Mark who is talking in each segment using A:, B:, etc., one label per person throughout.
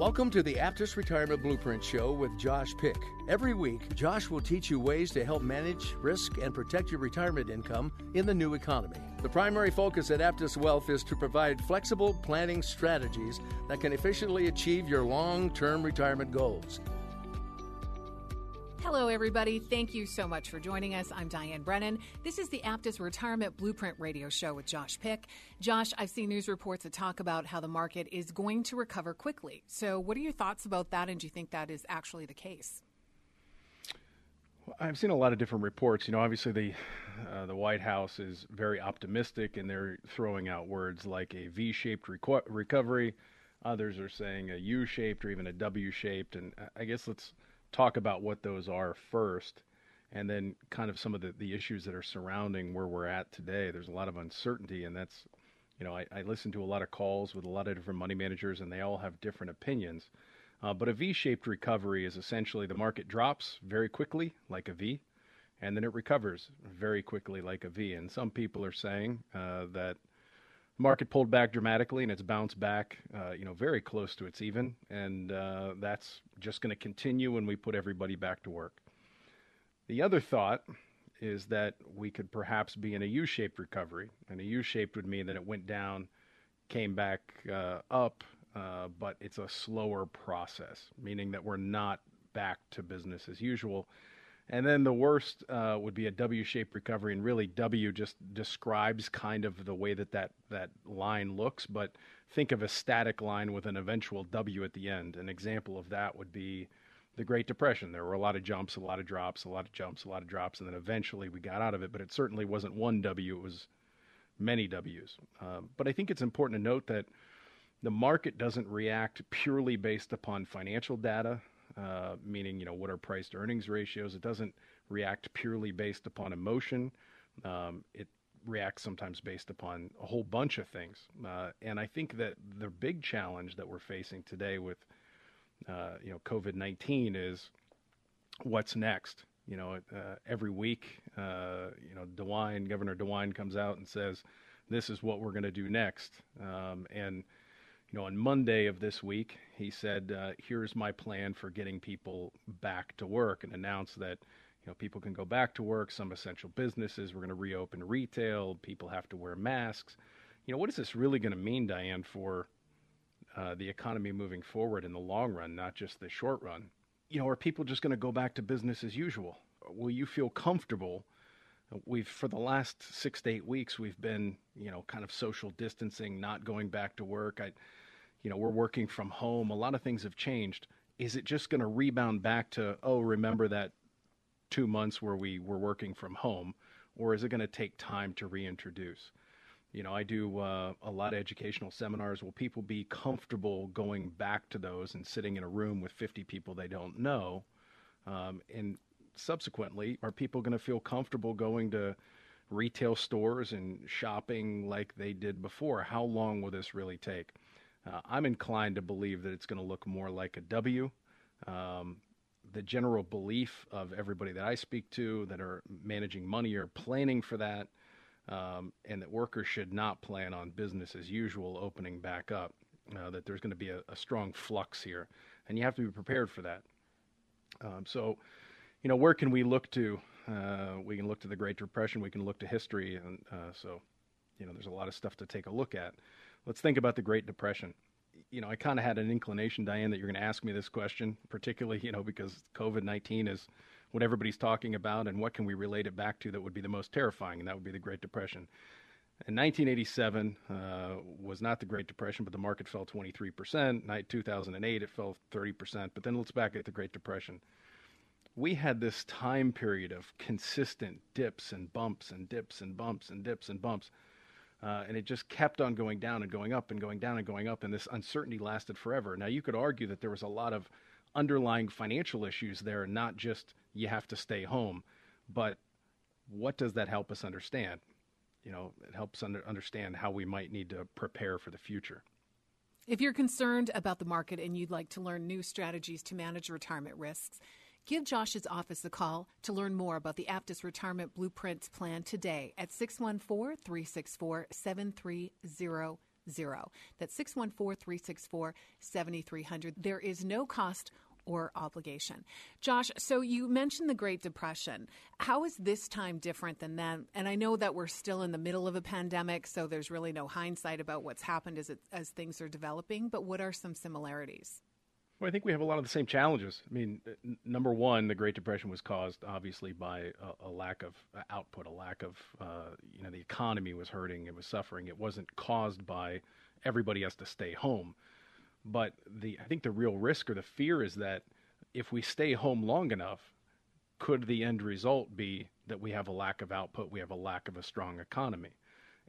A: Welcome to the Aptus Retirement Blueprint Show with Josh Pick. Every week, Josh will teach you ways to help manage, risk, and protect your retirement income in the new economy. The primary focus at Aptus Wealth is to provide flexible planning strategies that can efficiently achieve your long term retirement goals.
B: Hello, everybody. Thank you so much for joining us. I'm Diane Brennan. This is the Aptus Retirement Blueprint Radio Show with Josh Pick. Josh, I've seen news reports that talk about how the market is going to recover quickly. So, what are your thoughts about that, and do you think that is actually the case?
C: I've seen a lot of different reports. You know, obviously the uh, the White House is very optimistic, and they're throwing out words like a V-shaped reco- recovery. Others are saying a U-shaped or even a W-shaped. And I guess let's talk about what those are first and then kind of some of the, the issues that are surrounding where we're at today. There's a lot of uncertainty, and that's, you know, I, I listen to a lot of calls with a lot of different money managers, and they all have different opinions. Uh, but a V shaped recovery is essentially the market drops very quickly, like a V, and then it recovers very quickly, like a V. And some people are saying uh, that market pulled back dramatically and it's bounced back, uh, you know, very close to its even, and uh, that's just going to continue when we put everybody back to work. The other thought is that we could perhaps be in a U-shaped recovery, and a U-shaped would mean that it went down, came back uh, up, uh, but it's a slower process, meaning that we're not back to business as usual and then the worst uh, would be a W-shaped recovery, and really W just describes kind of the way that, that that line looks. But think of a static line with an eventual W at the end. An example of that would be the Great Depression. There were a lot of jumps, a lot of drops, a lot of jumps, a lot of drops, and then eventually we got out of it. But it certainly wasn't one W; it was many W's. Um, but I think it's important to note that the market doesn't react purely based upon financial data uh, meaning you know what are price to earnings ratios. It doesn't react purely based upon emotion. Um, it reacts sometimes based upon a whole bunch of things. Uh, and I think that the big challenge that we're facing today with uh, you know COVID nineteen is what's next. You know, uh, every week, uh, you know, DeWine, Governor DeWine comes out and says, "This is what we're going to do next," um, and you know, on Monday of this week, he said, uh, "Here's my plan for getting people back to work," and announced that you know people can go back to work. Some essential businesses we're going to reopen retail. People have to wear masks. You know, what is this really going to mean, Diane, for uh, the economy moving forward in the long run, not just the short run? You know, are people just going to go back to business as usual? Will you feel comfortable? We've for the last six to eight weeks we've been you know kind of social distancing, not going back to work. I you know, we're working from home. A lot of things have changed. Is it just going to rebound back to, oh, remember that two months where we were working from home? Or is it going to take time to reintroduce? You know, I do uh, a lot of educational seminars. Will people be comfortable going back to those and sitting in a room with 50 people they don't know? Um, and subsequently, are people going to feel comfortable going to retail stores and shopping like they did before? How long will this really take? Uh, I'm inclined to believe that it's going to look more like a W. Um, the general belief of everybody that I speak to that are managing money or planning for that, um, and that workers should not plan on business as usual opening back up. Uh, that there's going to be a, a, strong flux here, and you have to be prepared for that. Um, so, you know, where can we look to? Uh, we can look to the Great Depression. We can look to history, and uh, so, you know, there's a lot of stuff to take a look at. Let's think about the Great Depression. You know, I kind of had an inclination, Diane, that you're going to ask me this question, particularly, you know, because COVID 19 is what everybody's talking about, and what can we relate it back to that would be the most terrifying, and that would be the Great Depression. In 1987 uh, was not the Great Depression, but the market fell 23%. In 2008, it fell 30%. But then let's back at the Great Depression. We had this time period of consistent dips and bumps and dips and bumps and dips and bumps. Uh, and it just kept on going down and going up and going down and going up. And this uncertainty lasted forever. Now, you could argue that there was a lot of underlying financial issues there, not just you have to stay home. But what does that help us understand? you know, it helps under, understand how we might need to prepare for the future.
B: If you're concerned about the market and you'd like to learn new strategies to manage retirement risks, give Josh's office a call to learn more about the Aptus Retirement Blueprints plan today at 614 364 7300. That's 614 364 7300. There is no cost or obligation. Josh, so you mentioned the Great Depression. How is this time different than then? And I know that we're still in the middle of a pandemic, so there's really no hindsight about what's happened as, it, as things are developing, but what are some similarities?
C: Well, I think we have a lot of the same challenges. I mean, n- number one, the Great Depression was caused obviously by a, a lack of uh, output, a lack of, uh, you know, the economy was hurting, it was suffering. It wasn't caused by everybody has to stay home. But the I think the real risk or the fear is that if we stay home long enough, could the end result be that we have a lack of output, we have a lack of a strong economy?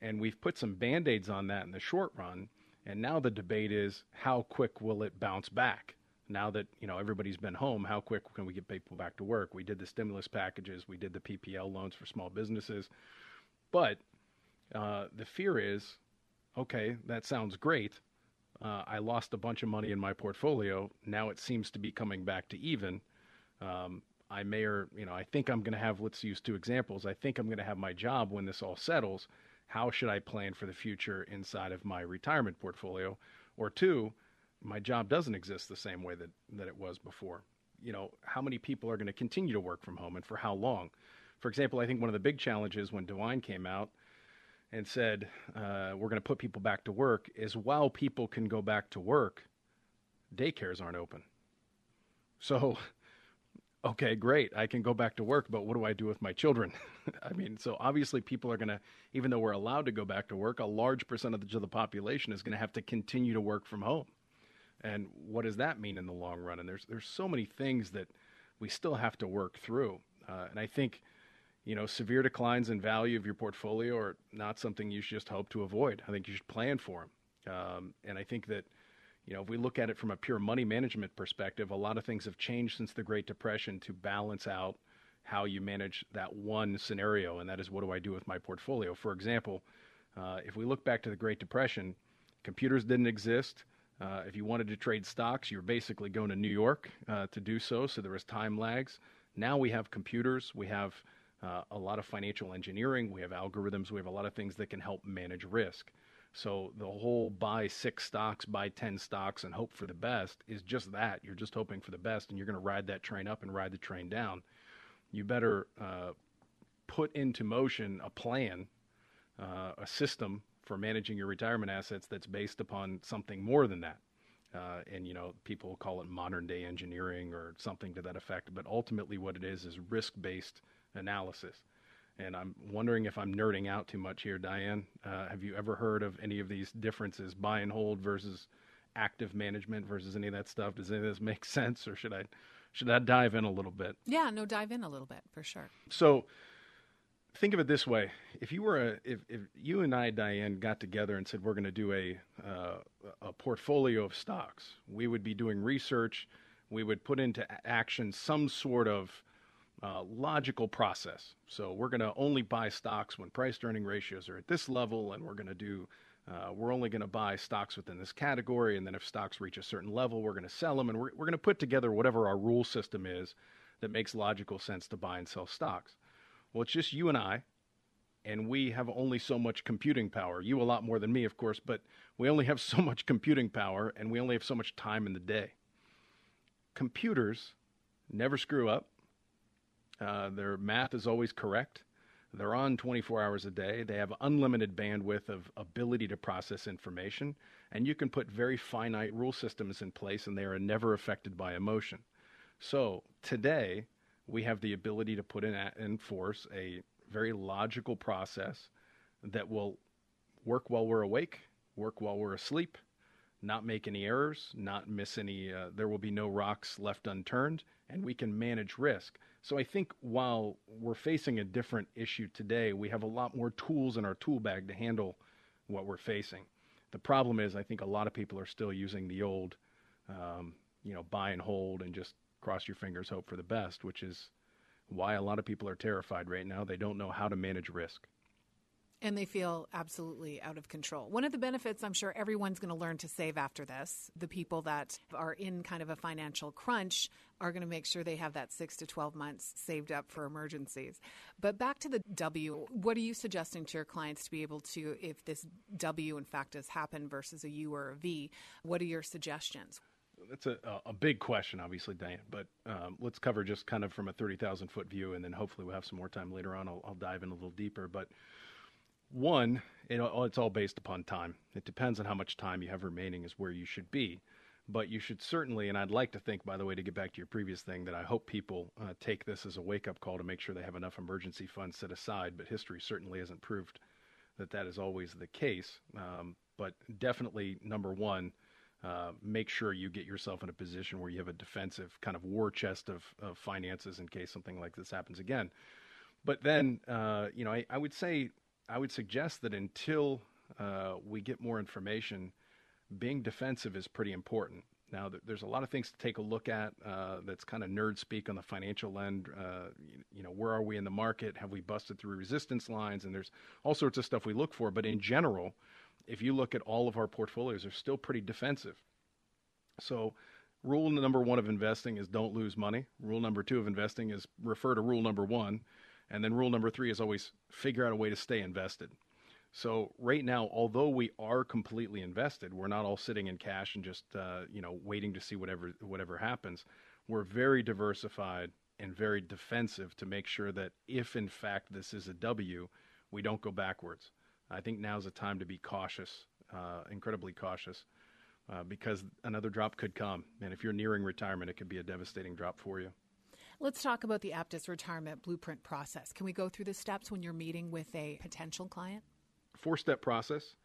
C: And we've put some band aids on that in the short run. And now the debate is how quick will it bounce back? Now that you know everybody's been home, how quick can we get people back to work? We did the stimulus packages, we did the PPP loans for small businesses, but uh, the fear is, okay, that sounds great, uh, I lost a bunch of money in my portfolio. Now it seems to be coming back to even. Um, I may or, you know, I think I'm going to have, let's use two examples. I think I'm going to have my job when this all settles. How should I plan for the future inside of my retirement portfolio? Or two, my job doesn't exist the same way that, that it was before. You know, how many people are going to continue to work from home and for how long? For example, I think one of the big challenges when DeWine came out and said, uh, we're going to put people back to work, is while people can go back to work, daycares aren't open. So, okay, great. I can go back to work, but what do I do with my children? I mean, so obviously people are going to, even though we're allowed to go back to work, a large percentage of the population is going to have to continue to work from home. And what does that mean in the long run? And there's there's so many things that we still have to work through. Uh, and I think you know, severe declines in value of your portfolio are not something you should just hope to avoid. I think you should plan for them. Um, and I think that, you know, if we look at it from a pure money management perspective, a lot of things have changed since the Great Depression to balance out how you manage that one scenario, and that is what do I do with my portfolio? For example, uh, if we look back to the Great Depression, computers didn't exist. Uh, if you wanted to trade stocks, you're basically going to New York uh, to do so, so there was time lags. Now we have computers, we have uh, a lot of financial engineering. We have algorithms. We have a lot of things that can help manage risk. So the whole buy six stocks, buy 10 stocks, and hope for the best is just that. You're just hoping for the best, and you're going to ride that train up and ride the train down. You better uh, put into motion a plan, uh, a system for managing your retirement assets that's based upon something more than that. Uh, and you know, people call it modern day engineering or something to that effect. But ultimately, what it is is risk based analysis. And I'm wondering if I'm nerding out too much here, Diane. Uh, have you ever heard of any of these differences, buy and hold versus active management versus any of that stuff? Does any of this make sense, or should I should I dive in a little bit?
B: Yeah, no, dive in a little bit for sure.
C: So think of it this way: if you were a, if, if you and I, Diane, got together and said we're going to do a uh, a portfolio of stocks, we would be doing research. We would put into action some sort of uh, logical process. So we're going to only buy stocks when price earning ratios are at this level, and we're going to do. Uh, we're only going to buy stocks within this category, and then if stocks reach a certain level, we're going to sell them, and we're, we're going to put together whatever our rule system is that makes logical sense to buy and sell stocks. Well, it's just you and I, and we have only so much computing power. You a lot more than me, of course, but we only have so much computing power, and we only have so much time in the day. Computers never screw up Uh, their math is always correct. They're on 24 hours a day. They have unlimited bandwidth of ability to process information, and you can put very finite rule systems in place, and they are never affected by emotion. So today, we have the ability to put in, force a very logical process that will work while we're awake, work while we're asleep, not make any errors, not miss any, uh, there will be no rocks left unturned, and we can manage risk. So I think while we're facing a different issue today, we have a lot more tools in our tool bag to handle what we're facing. The problem is, I think a lot of people are still using the old, um, you know, buy and hold and just cross your fingers, hope for the best, which is why a lot of people are terrified right now. They don't know how to manage risk.
B: And they feel absolutely out of control. One of the benefits I'm sure everyone's going to learn to save after this, the people that are in kind of a financial crunch are going to make sure they have that six to 12 months saved up for emergencies. But back to the W, what are you suggesting to your clients to be able to, if this W in fact does happen versus a U or a V, what are your suggestions?
C: That's a, a big question, obviously, Diane, but um, let's cover just kind of from a 30,000 foot view, and then hopefully we'll have some more time later on. I'll, I'll dive in a little deeper. But one, it, it's all based upon time. It depends on how much time you have remaining, is where you should be. But you should certainly, and I'd like to think, by the way, to get back to your previous thing, that I hope people uh, take this as a wake up call to make sure they have enough emergency funds set aside. But history certainly hasn't proved that that is always the case. Um, but definitely, number one, uh, make sure you get yourself in a position where you have a defensive kind of war chest of, of finances in case something like this happens again. But then, uh, you know, I, I, would say I would suggest that until uh, we get more information, being defensive is pretty important. Now, there's a lot of things to take a look at. Uh, that's kind of nerd speak on the financial end. Uh, you, you, know, where are we in the market? Have we busted through resistance lines? And there's all sorts of stuff we look for. But in general, if you look at all of our portfolios, they're still pretty defensive. So, rule number one of investing is don't lose money. Rule number two of investing is refer to rule number one. And then rule number three is always figure out a way to stay invested. So right now, although we are completely invested, we're not all sitting in cash and just uh, you know waiting to see whatever whatever happens. We're very diversified and very defensive to make sure that if in fact this is a W, we don't go backwards. I think now's the time to be cautious, uh, incredibly cautious, uh, because another drop could come, and if you're nearing retirement, it could be a devastating drop for you.
B: Let's talk about the Aptus retirement blueprint process. Can we go through the steps when you're meeting with a potential client?
C: Four step process.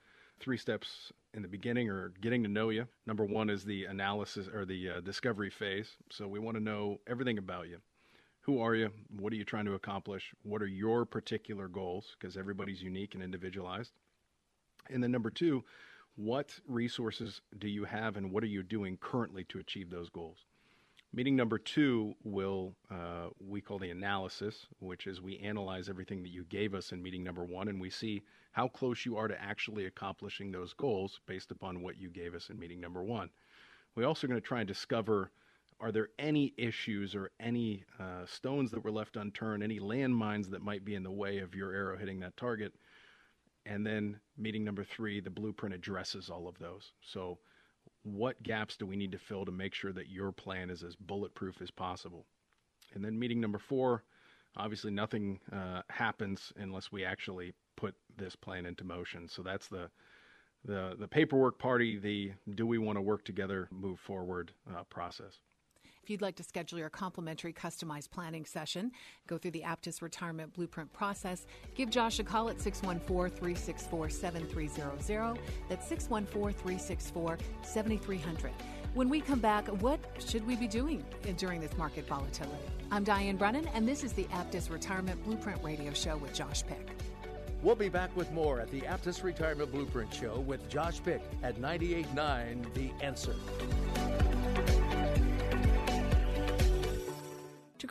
C: Three steps in the beginning are getting to know you. Number one is the analysis or the uh, discovery phase. So we want to know everything about you. Who are you? What are you trying to accomplish? What are your particular goals? Because everybody's unique and individualized. And then number two, what resources do you have and what are you doing currently to achieve those goals? Meeting number two will, uh, we call the analysis, which is we analyze everything that you gave us in meeting number one and we see how close you are to actually accomplishing those goals based upon what you gave us in meeting number one. We're also going to try and discover are there any issues or any uh, stones that were left unturned, any landmines that might be in the way of your arrow hitting that target? And then meeting number three, the blueprint addresses all of those. So what gaps do we need to fill to make sure that your plan is as bulletproof as possible? And then meeting number four, obviously nothing uh, happens unless we actually put this plan into motion. So that's the the the paperwork party, the do we want to work together, move forward uh, process.
B: If you'd like to schedule your complimentary customized planning session, go through the Aptus retirement blueprint process, give Josh a call at 614 364 7300. That's 614 364 7300. When we come back, what should we be doing during this market volatility? I'm Diane Brennan, and this is the Aptus Retirement Blueprint Radio Show with Josh Pick.
A: We'll be back with more at the Aptus Retirement Blueprint Show with Josh Pick at 98.9 The Answer.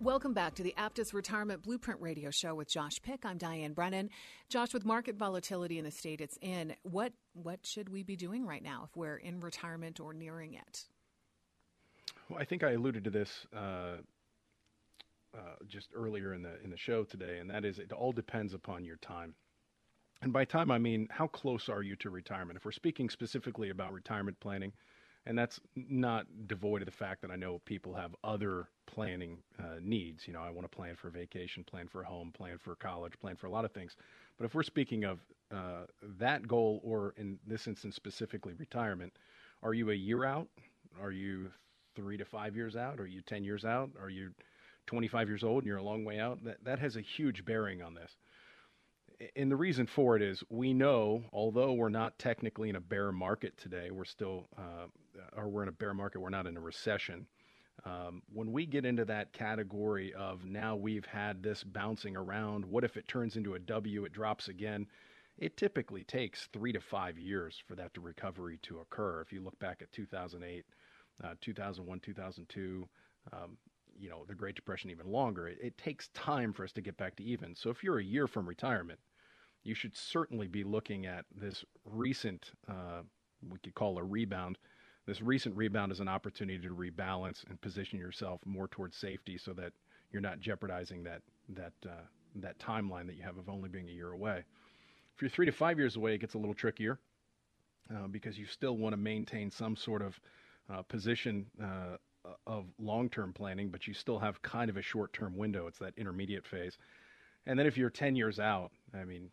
B: Welcome back to the Aptus Retirement Blueprint Radio Show with Josh Pick. I'm Diane Brennan. Josh, with market volatility in the state it's in, what what should we be doing right now if we're in retirement or nearing it?
C: Well, I think I alluded to this uh, uh, just earlier in the in the show today, and that is it all depends upon your time. And by time, I mean how close are you to retirement? If we're speaking specifically about retirement planning, and that's not devoid of the fact that I know people have other planning uh, needs. You know, I want to plan for vacation, plan for a home, plan for college, plan for a lot of things. But if we're speaking of uh, that goal, or in this instance specifically retirement, are you a year out? Are you three to five years out? Are you 10 years out? Are you 25 years old and you're a long way out? That, that has a huge bearing on this. And the reason for it is we know, although we're not technically in a bear market today, we're still, uh, or we're in a bear market, we're not in a recession. Um, when we get into that category of now we've had this bouncing around, what if it turns into a W, it drops again? It typically takes three to five years for that to recovery to occur. If you look back at 2008, uh, 2001, 2002, um, you know, the Great Depression even longer. It, it, takes time for us to get back to even. So if you're a year from retirement, you should certainly be looking at this recent, uh, we could call a rebound. This recent rebound is an opportunity to rebalance and position yourself more towards safety, so that you're not jeopardizing that that uh, that timeline that you have of only being a year away. If you're three to five years away, it gets a little trickier uh, because you still want to maintain some sort of uh, position uh, of long term planning, but you still have kind of a short term window. It's that intermediate phase. And then if you're 10 years out, I mean,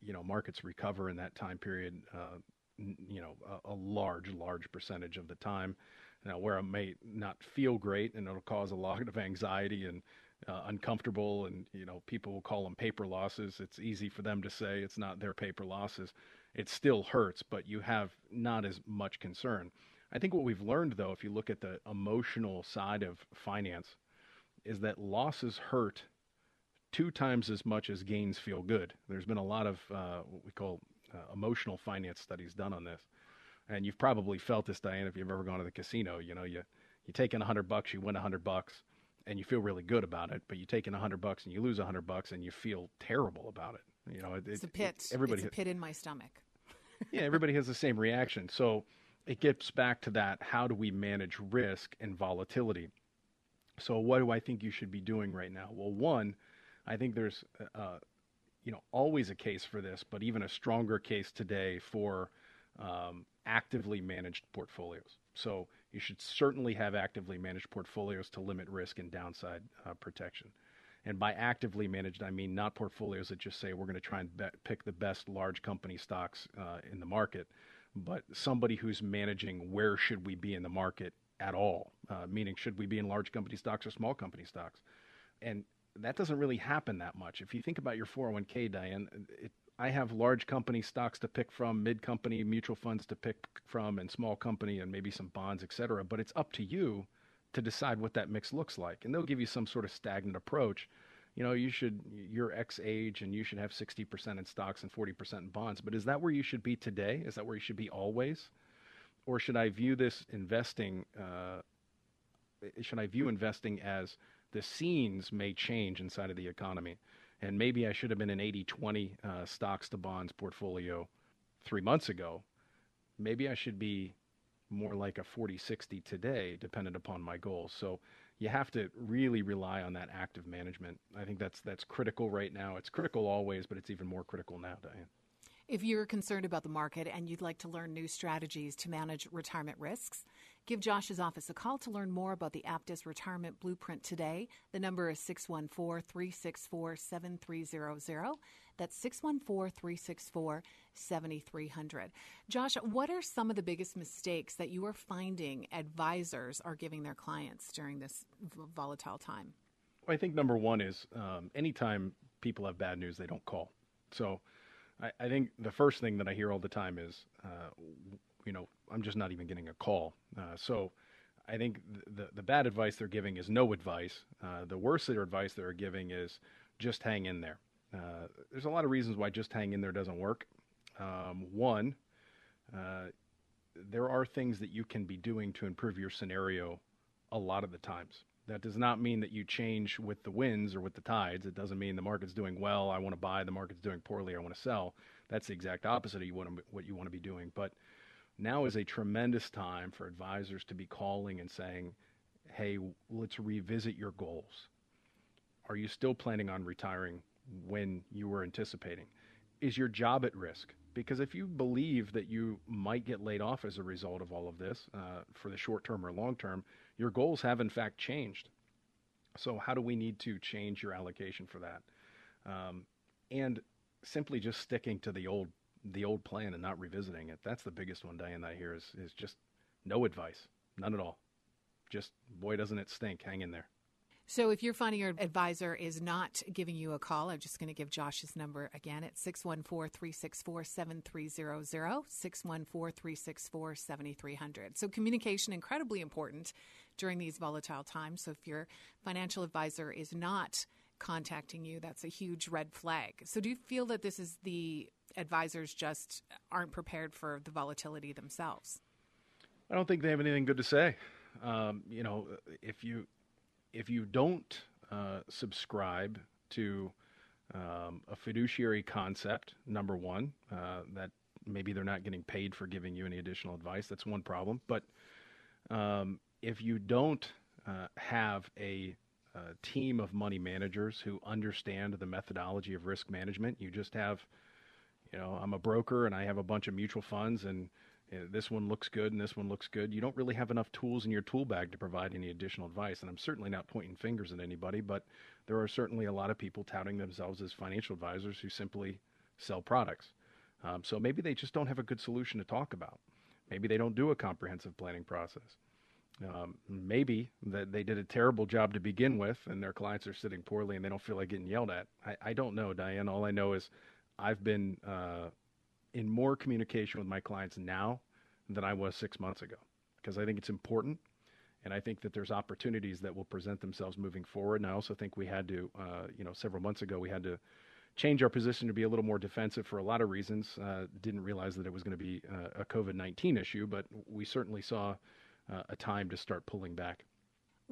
C: you know, markets recover in that time period, uh, you know, a, a, large, large percentage of the time. Now, where it may not feel great and it'll cause a lot of anxiety and uh, uncomfortable, and, you know, people will call them paper losses. It's easy for them to say it's not their paper losses. It still hurts, but you have not as much concern. I think what we've learned, though, if you look at the emotional side of finance, is that losses hurt two times as much as gains feel good. There's been a lot of uh, what we call uh, emotional finance studies done on this, and you've probably felt this, Diane, if you've ever gone to the casino. You know, you you take in a hundred bucks, you win a hundred bucks, and you feel really good about it. But you take in a hundred bucks and you lose a hundred bucks, and you feel terrible about it. You know, it,
B: it's a pit.
C: It, everybody,
B: it's a pit in my stomach.
C: yeah, everybody has the same reaction. So it gets back to that how do we manage risk and volatility? So, what do I think you should be doing right now? Well, one, I think there's uh, you know always a case for this, but even a stronger case today for um, actively managed portfolios. So you should certainly have actively managed portfolios to limit risk and downside uh, protection. And by actively managed, I mean not portfolios that just say we're going to try and be- pick the best large company stocks uh, in the market, but somebody who's managing where should we be in the market at all, uh, meaning should we be in large company stocks or small company stocks, and that doesn't really happen that much. If you think about your 401k, Diane, it, I have large company stocks to pick from, mid company mutual funds to pick from, and small company and maybe some bonds, et cetera. But it's up to you to decide what that mix looks like, and they'll give you some sort of stagnant approach you know, you should, you're X age and you should have 60% in stocks and 40% in bonds. But is that where you should be today? Is that where you should be always? Or should I view this investing, uh, should I view investing as the scenes may change inside of the economy? And maybe I should have been an 80 20 uh, stocks to bonds portfolio three months ago. Maybe I should be more like a 40 60 today, dependent upon my goals. So you have to really rely on that active management. I think that's that's critical right now. It's critical always, but it's even more critical now, Diane.
B: If you're concerned about the market and you'd like to learn new strategies to manage retirement risks, give Josh's office a call to learn more about the Aptus Retirement Blueprint today. The number is 614 364 7300. That's 614 364 7300. Josh, what are some of the biggest mistakes that you are finding advisors are giving their clients during this volatile time?
C: I think number one is um, anytime people have bad news, they don't call. So I, I think the first thing that I hear all the time is, uh, you know, I'm just not even getting a call. Uh, so I think the, the bad advice they're giving is no advice. Uh, the worst advice they're giving is just hang in there. Uh, there's a lot of reasons why just hang in there doesn't work. Um, one, uh, there are things that you can be doing to improve your scenario a lot of the times. That does not mean that you change with the winds or with the tides. It doesn't mean the market's doing well. I want to buy. The market's doing poorly. I want to sell. That's the exact opposite of what you want to be doing. But now is a tremendous time for advisors to be calling and saying, "Hey, let's revisit your goals. Are you still planning on retiring when you were anticipating? Is your job at risk? Because if you believe that you might get laid off as a result of all of this uh, for the short term or long term, your goals have in fact changed. So, how do we need to change your allocation for that? Um, and simply just sticking to the old the old plan and not revisiting it. That's the biggest one, Diane, I hear is is just no advice, none at all. Just boy, doesn't it stink? Hang in there.
B: So if you're finding your advisor is not giving you a call, I'm just going to give Josh's number again at 614-364-7300, 614-364-7300. So communication incredibly important during these volatile times. So if your financial advisor is not contacting you, that's a huge red flag. So do you feel that this is the advisors just aren't prepared for the volatility themselves?
C: I don't think they have anything good to say. Um, you know, if you if you don't uh, subscribe to um, a fiduciary concept, number one, uh, that maybe they're not getting paid for giving you any additional advice. That's one problem. But um, if you don't uh, have a, a, team of money managers who understand the methodology of risk management, you just have, you know, I'm a broker and I have a bunch of mutual funds and this one looks good and this one looks good. You don't really have enough tools in your tool bag to provide any additional advice. And I'm certainly not pointing fingers at anybody, but there are certainly a lot of people touting themselves as financial advisors who simply sell products. Um, so maybe they just don't have a good solution to talk about. Maybe they don't do a comprehensive planning process. Um, maybe that they did a terrible job to begin with and their clients are sitting poorly and they don't feel like getting yelled at. I, I don't know, Diane. All I know is I've been uh, in more communication with my clients now than I was six months ago because I think it's important. And I think that there's opportunities that will present themselves moving forward. And I also think we had to, uh, you know, several months ago, we had to change our position to be a little more defensive for a lot of reasons. Uh, didn't realize that it was going to be uh, a COVID 19 issue, but we certainly saw uh, a time to start pulling back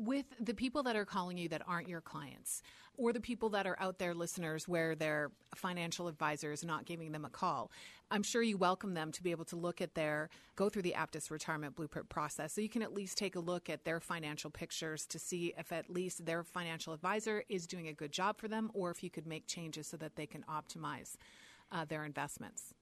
B: with the people that are calling you that aren't your clients or the people that are out there listeners where their financial advisor is not giving them a call i'm sure you welcome them to be able to look at their go through the aptus retirement blueprint process. So you can at least take a look at their financial pictures to see if at least their financial advisor is doing a good job for them or if you could make changes so that they can optimize uh, their investments.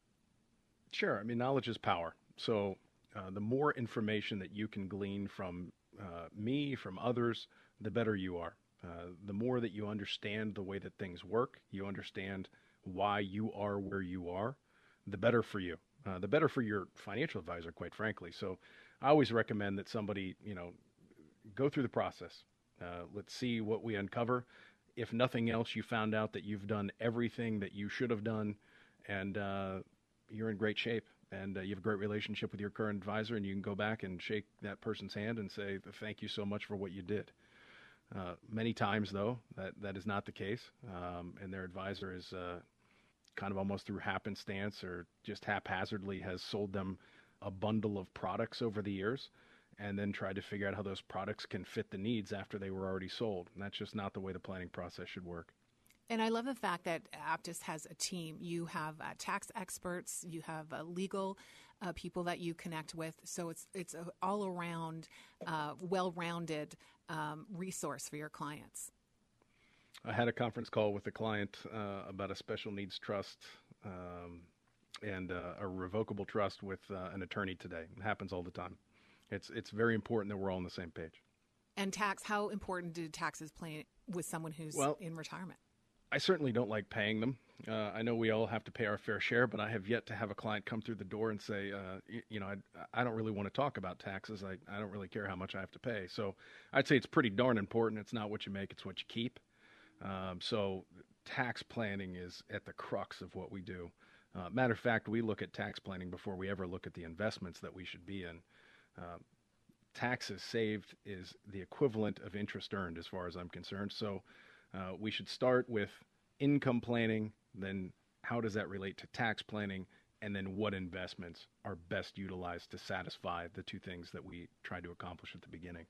C: Sure. I mean knowledge is power. So uh, the more information that you can glean from uh, me, from others, the better you are. Uh, the more that you understand the way that things work, you understand why you are where you are, the better for you. Uh, the better for your financial advisor, quite frankly. So, I always recommend that somebody, you know, go through the process. Uh, let's see what we uncover. If nothing else, you found out that you've done everything that you should have done, and uh, you're in great shape and uh, you have a great relationship with your current advisor, and you can go back and shake that person's hand and say, "Thank you so much for what you did." Uh, many times, though, that that is not the case, um, and their advisor is uh, kind of almost through happenstance or just haphazardly has sold them a bundle of products over the years, and then tried to figure out how those products can fit the needs after they were already sold. And that's just not the way the planning process should work.
B: And I love the fact that Aptus has a team. You have uh, tax experts, you have uh, legal uh, people that you connect with. So it's it's an all around, uh, well rounded um, resource for your clients.
C: I had a conference call with a client uh, about a special needs trust. Um, and uh, a revocable trust with an attorney today. It happens all the time. It's it's very important that we're all on the same page.
B: And tax, how important do taxes play with someone who's well, in retirement?
C: I certainly don't like paying them. Uh, I know we all have to pay our fair share, but I have yet to have a client come through the door and say, uh, you, you, know, I, I, don't really want to talk about taxes. I, I don't really care how much I have to pay. So I'd say it's pretty darn important. It's not what you make, it's what you keep. Um, so tax planning is at the crux of what we do. Uh, matter of fact, we look at tax planning before we ever look at the investments that we should be in. Uh, taxes saved is the equivalent of interest earned, as far as I'm concerned. So uh, we should start with income planning, then how does that relate to tax planning, and then what investments are best utilized to satisfy the two things that we tried to accomplish at the beginning.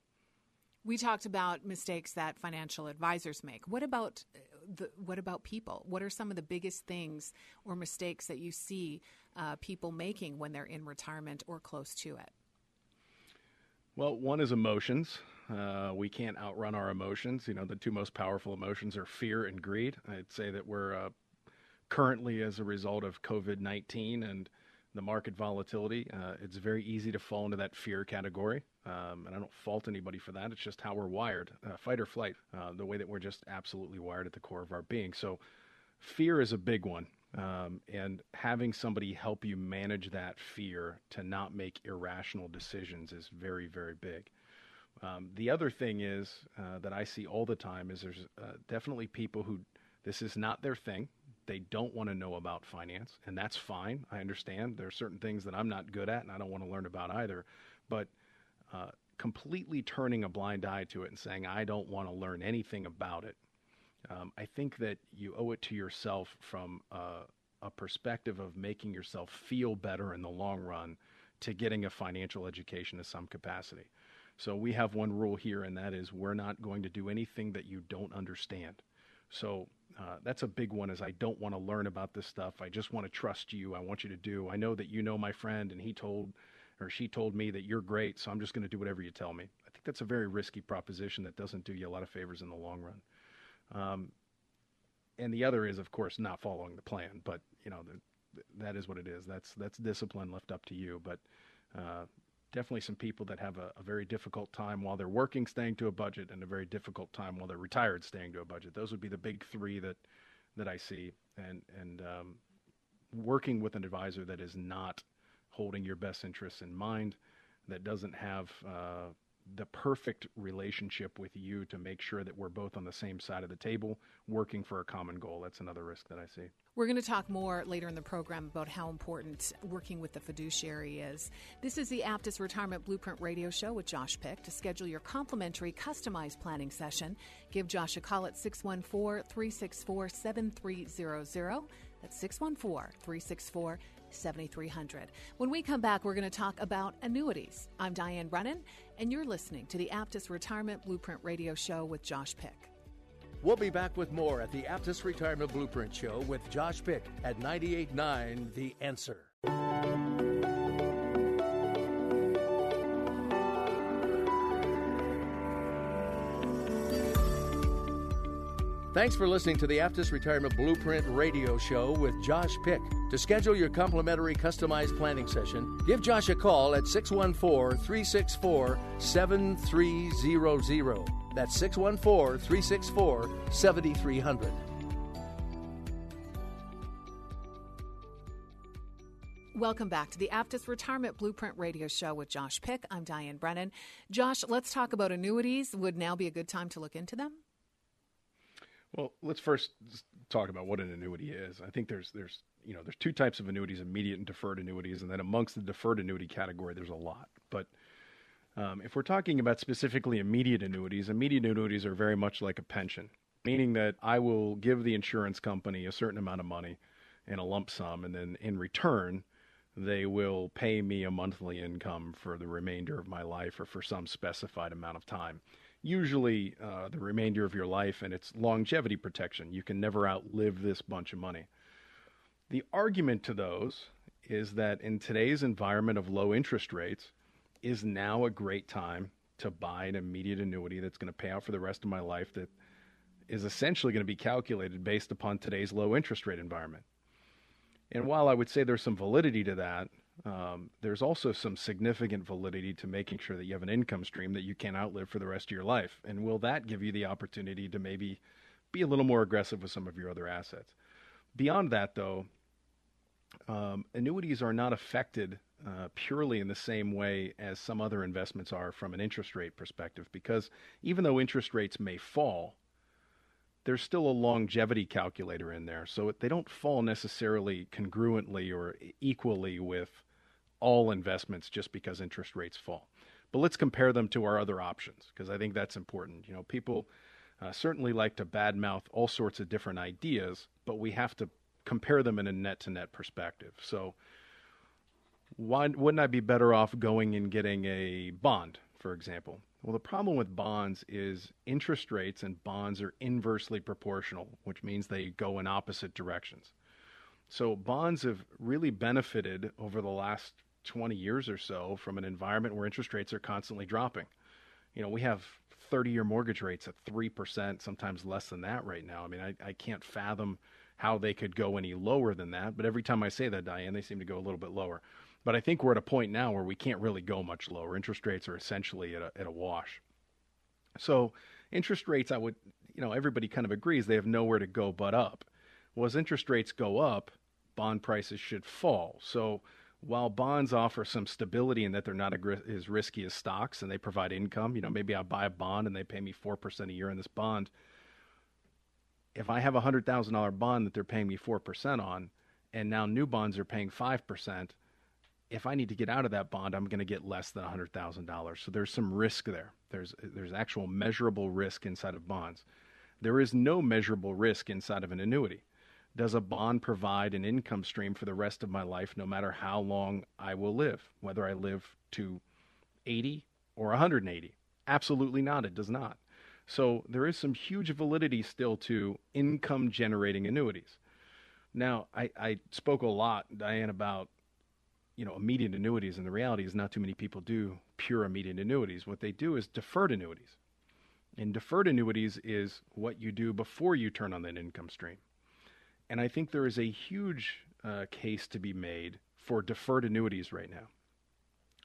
B: We talked about mistakes that financial advisors make. What about uh, the, what about people? What are some of the biggest things or mistakes that you see uh, people making when they're in retirement or close to it?
C: Well, one is emotions. Uh, we can't outrun our emotions. You know, the two most powerful emotions are fear and greed. I'd say that we're uh, currently, as a result of COVID 19 and the market volatility, uh, it's very easy to fall into that fear category. Um, and I don't fault anybody for that. It's just how we're wired uh, fight or flight, uh, the way that we're just absolutely wired at the core of our being. So, fear is a big one. Um, and having somebody help you manage that fear to not make irrational decisions is very, very big. Um, the other thing is uh, that I see all the time is there's uh, definitely people who this is not their thing. They don't want to know about finance, and that's fine. I understand. There are certain things that I'm not good at, and I don't want to learn about either. But uh, completely turning a blind eye to it and saying, I don't want to learn anything about it, um, I think that you owe it to yourself from uh, a perspective of making yourself feel better in the long run to getting a financial education of some capacity. So we have one rule here, and that is we're not going to do anything that you don't understand. So uh, that's a big one. Is I don't want to learn about this stuff. I just want to trust you. I want you to do. I know that you know my friend, and he told or she told me that you're great, so I'm just going to do whatever you tell me. I think that's a very risky proposition that doesn't do you a lot of favors in the long run. Um, and the other is, of course, not following the plan. But you know, the, that is what it is. That's that's discipline left up to you. But uh, definitely some people that have a, a, very difficult time while they're working, staying to a budget, and a very difficult time while they're retired, staying to a budget. Those would be the big three that that I see. And and um, working with an advisor that is not holding your best interests in mind, that doesn't have uh, the perfect relationship with you to make sure that we're both on the same side of the table working for a common goal. That's another risk that I see.
B: We're going to talk more later in the program about how important working with the fiduciary is. This is the Aptus Retirement Blueprint Radio Show with Josh Pick. To schedule your complimentary customized planning session, give Josh a call at 614 364 7300. That's 614 364 7300. When we come back, we're going to talk about annuities. I'm Diane Brennan, and you're listening to the Aptus Retirement Blueprint Radio Show with Josh Pick.
A: We'll be back with more at the Aptus Retirement Blueprint Show with Josh Pick at 98.9 The Answer. Thanks for listening to the Aptus Retirement Blueprint Radio Show with Josh Pick. To schedule your complimentary customized planning session, give Josh a call at 614 364 7300. That's 614 364 7300.
B: Welcome back to the Aptus Retirement Blueprint Radio Show with Josh Pick. I'm Diane Brennan. Josh, let's talk about annuities. Would now be a good time to look into them?
C: Well, let's first talk about what an annuity is. I think there's there's you know there's two types of annuities: immediate and deferred annuities, and then amongst the deferred annuity category, there's a lot. But um, if we're talking about specifically immediate annuities, immediate annuities are very much like a pension, meaning that I will give the insurance company a certain amount of money in a lump sum, and then in return, they will pay me a monthly income for the remainder of my life or for some specified amount of time usually uh, the remainder of your life, and it's longevity protection. You can never outlive this bunch of money. The argument to those is that in today's environment of low interest rates, is now a great time to buy an immediate annuity that's going to pay out for the rest of my life that is essentially going to be calculated based upon today's low interest rate environment. And while I would say there's some validity to that, um, there's also some significant validity to making sure that you have an income stream that you can outlive for the rest of your life. And will that give you the opportunity to maybe be a little more aggressive with some of your other assets? Beyond that, though, um, annuities are not affected uh, purely in the same way as some other investments are from an interest rate perspective, because even though interest rates may fall, there's still a longevity calculator in there. So they don't fall necessarily congruently or equally with all investments just because interest rates fall. But let's compare them to our other options because I think that's important. You know, people uh, certainly like to badmouth all sorts of different ideas, but we have to compare them in a net to net perspective. So, why wouldn't I be better off going and getting a bond, for example? Well, the problem with bonds is interest rates and bonds are inversely proportional, which means they go in opposite directions. So, bonds have really benefited over the last 20 years or so from an environment where interest rates are constantly dropping. You know, we have 30 year mortgage rates at 3%, sometimes less than that right now. I mean, I, I can't fathom how they could go any lower than that. But every time I say that, Diane, they seem to go a little bit lower. But I think we're at a point now where we can't really go much lower. Interest rates are essentially at a, at a wash. So, interest rates, I would, you know, everybody kind of agrees they have nowhere to go but up. Well, as interest rates go up, bond prices should fall. So, while bonds offer some stability in that they're not as risky as stocks and they provide income, you know, maybe I buy a bond and they pay me 4% a year in this bond. If I have a $100,000 bond that they're paying me 4% on, and now new bonds are paying 5%, if I need to get out of that bond, I'm going to get less than $100,000. So there's some risk there. There's, there's actual measurable risk inside of bonds. There is no measurable risk inside of an annuity. Does a bond provide an income stream for the rest of my life, no matter how long I will live, whether I live to 80 or 180? Absolutely not. It does not. So there is some huge validity still to income generating annuities. Now, I, I spoke a lot, Diane, about you know immediate annuities, and the reality is not too many people do pure immediate annuities. What they do is deferred annuities. And deferred annuities is what you do before you turn on that income stream. And I think there is a huge uh, case to be made for deferred annuities right now.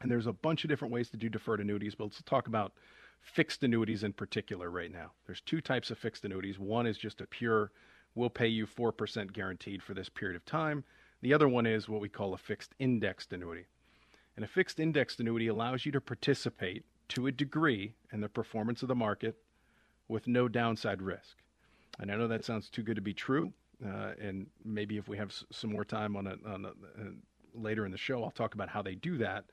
C: And there's a bunch of different ways to do deferred annuities, but let's talk about fixed annuities in particular right now. There's two types of fixed annuities. One is just a pure, we'll pay you 4% guaranteed for this period of time. The other one is what we call a fixed indexed annuity. And a fixed indexed annuity allows you to participate to a degree in the performance of the market with no downside risk. And I know that sounds too good to be true, uh, and maybe if we have s- some more time on on a, uh, later in the show, I'll talk about how they do that.